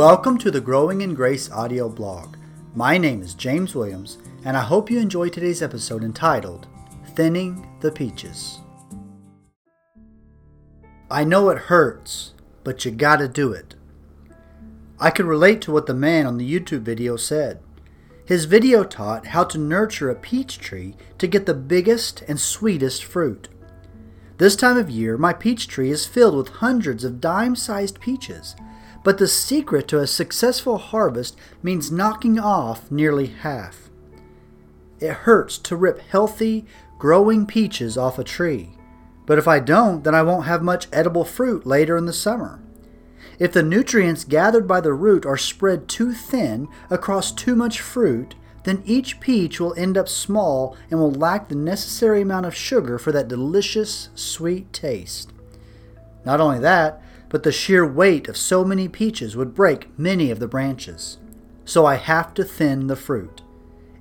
Welcome to the Growing in Grace audio blog. My name is James Williams, and I hope you enjoy today's episode entitled Thinning the Peaches. I know it hurts, but you gotta do it. I could relate to what the man on the YouTube video said. His video taught how to nurture a peach tree to get the biggest and sweetest fruit. This time of year, my peach tree is filled with hundreds of dime sized peaches but the secret to a successful harvest means knocking off nearly half. It hurts to rip healthy, growing peaches off a tree, but if I don't, then I won't have much edible fruit later in the summer. If the nutrients gathered by the root are spread too thin across too much fruit, then each peach will end up small and will lack the necessary amount of sugar for that delicious, sweet taste. Not only that, but the sheer weight of so many peaches would break many of the branches. So I have to thin the fruit.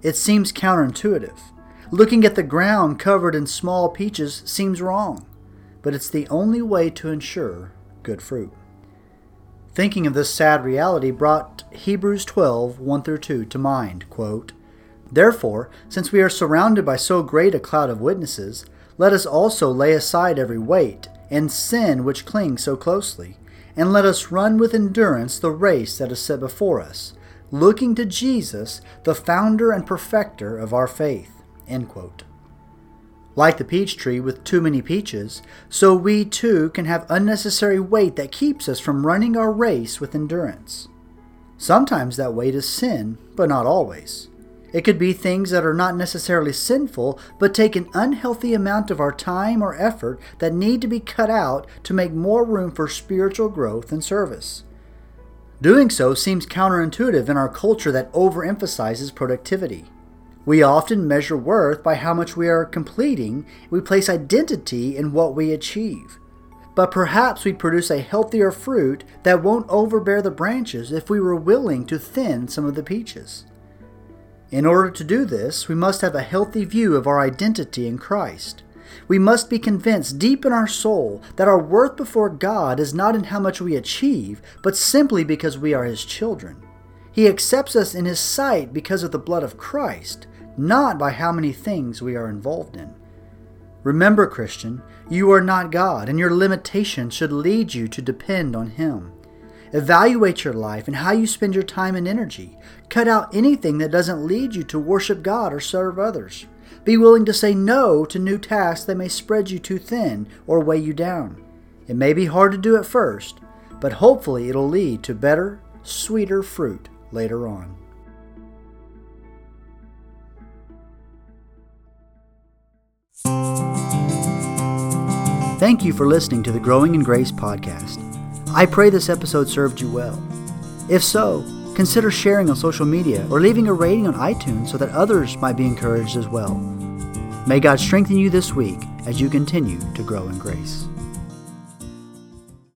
It seems counterintuitive. Looking at the ground covered in small peaches seems wrong, but it's the only way to ensure good fruit. Thinking of this sad reality brought Hebrews 12 1 through 2 to mind. Quote, Therefore, since we are surrounded by so great a cloud of witnesses, let us also lay aside every weight and sin which clings so closely, and let us run with endurance the race that is set before us, looking to Jesus, the founder and perfecter of our faith. Like the peach tree with too many peaches, so we too can have unnecessary weight that keeps us from running our race with endurance. Sometimes that weight is sin, but not always. It could be things that are not necessarily sinful, but take an unhealthy amount of our time or effort that need to be cut out to make more room for spiritual growth and service. Doing so seems counterintuitive in our culture that overemphasizes productivity. We often measure worth by how much we are completing, we place identity in what we achieve. But perhaps we'd produce a healthier fruit that won't overbear the branches if we were willing to thin some of the peaches. In order to do this, we must have a healthy view of our identity in Christ. We must be convinced deep in our soul that our worth before God is not in how much we achieve, but simply because we are His children. He accepts us in His sight because of the blood of Christ, not by how many things we are involved in. Remember, Christian, you are not God, and your limitations should lead you to depend on Him. Evaluate your life and how you spend your time and energy. Cut out anything that doesn't lead you to worship God or serve others. Be willing to say no to new tasks that may spread you too thin or weigh you down. It may be hard to do at first, but hopefully it'll lead to better, sweeter fruit later on. Thank you for listening to the Growing in Grace podcast. I pray this episode served you well. If so, consider sharing on social media or leaving a rating on iTunes so that others might be encouraged as well. May God strengthen you this week as you continue to grow in grace.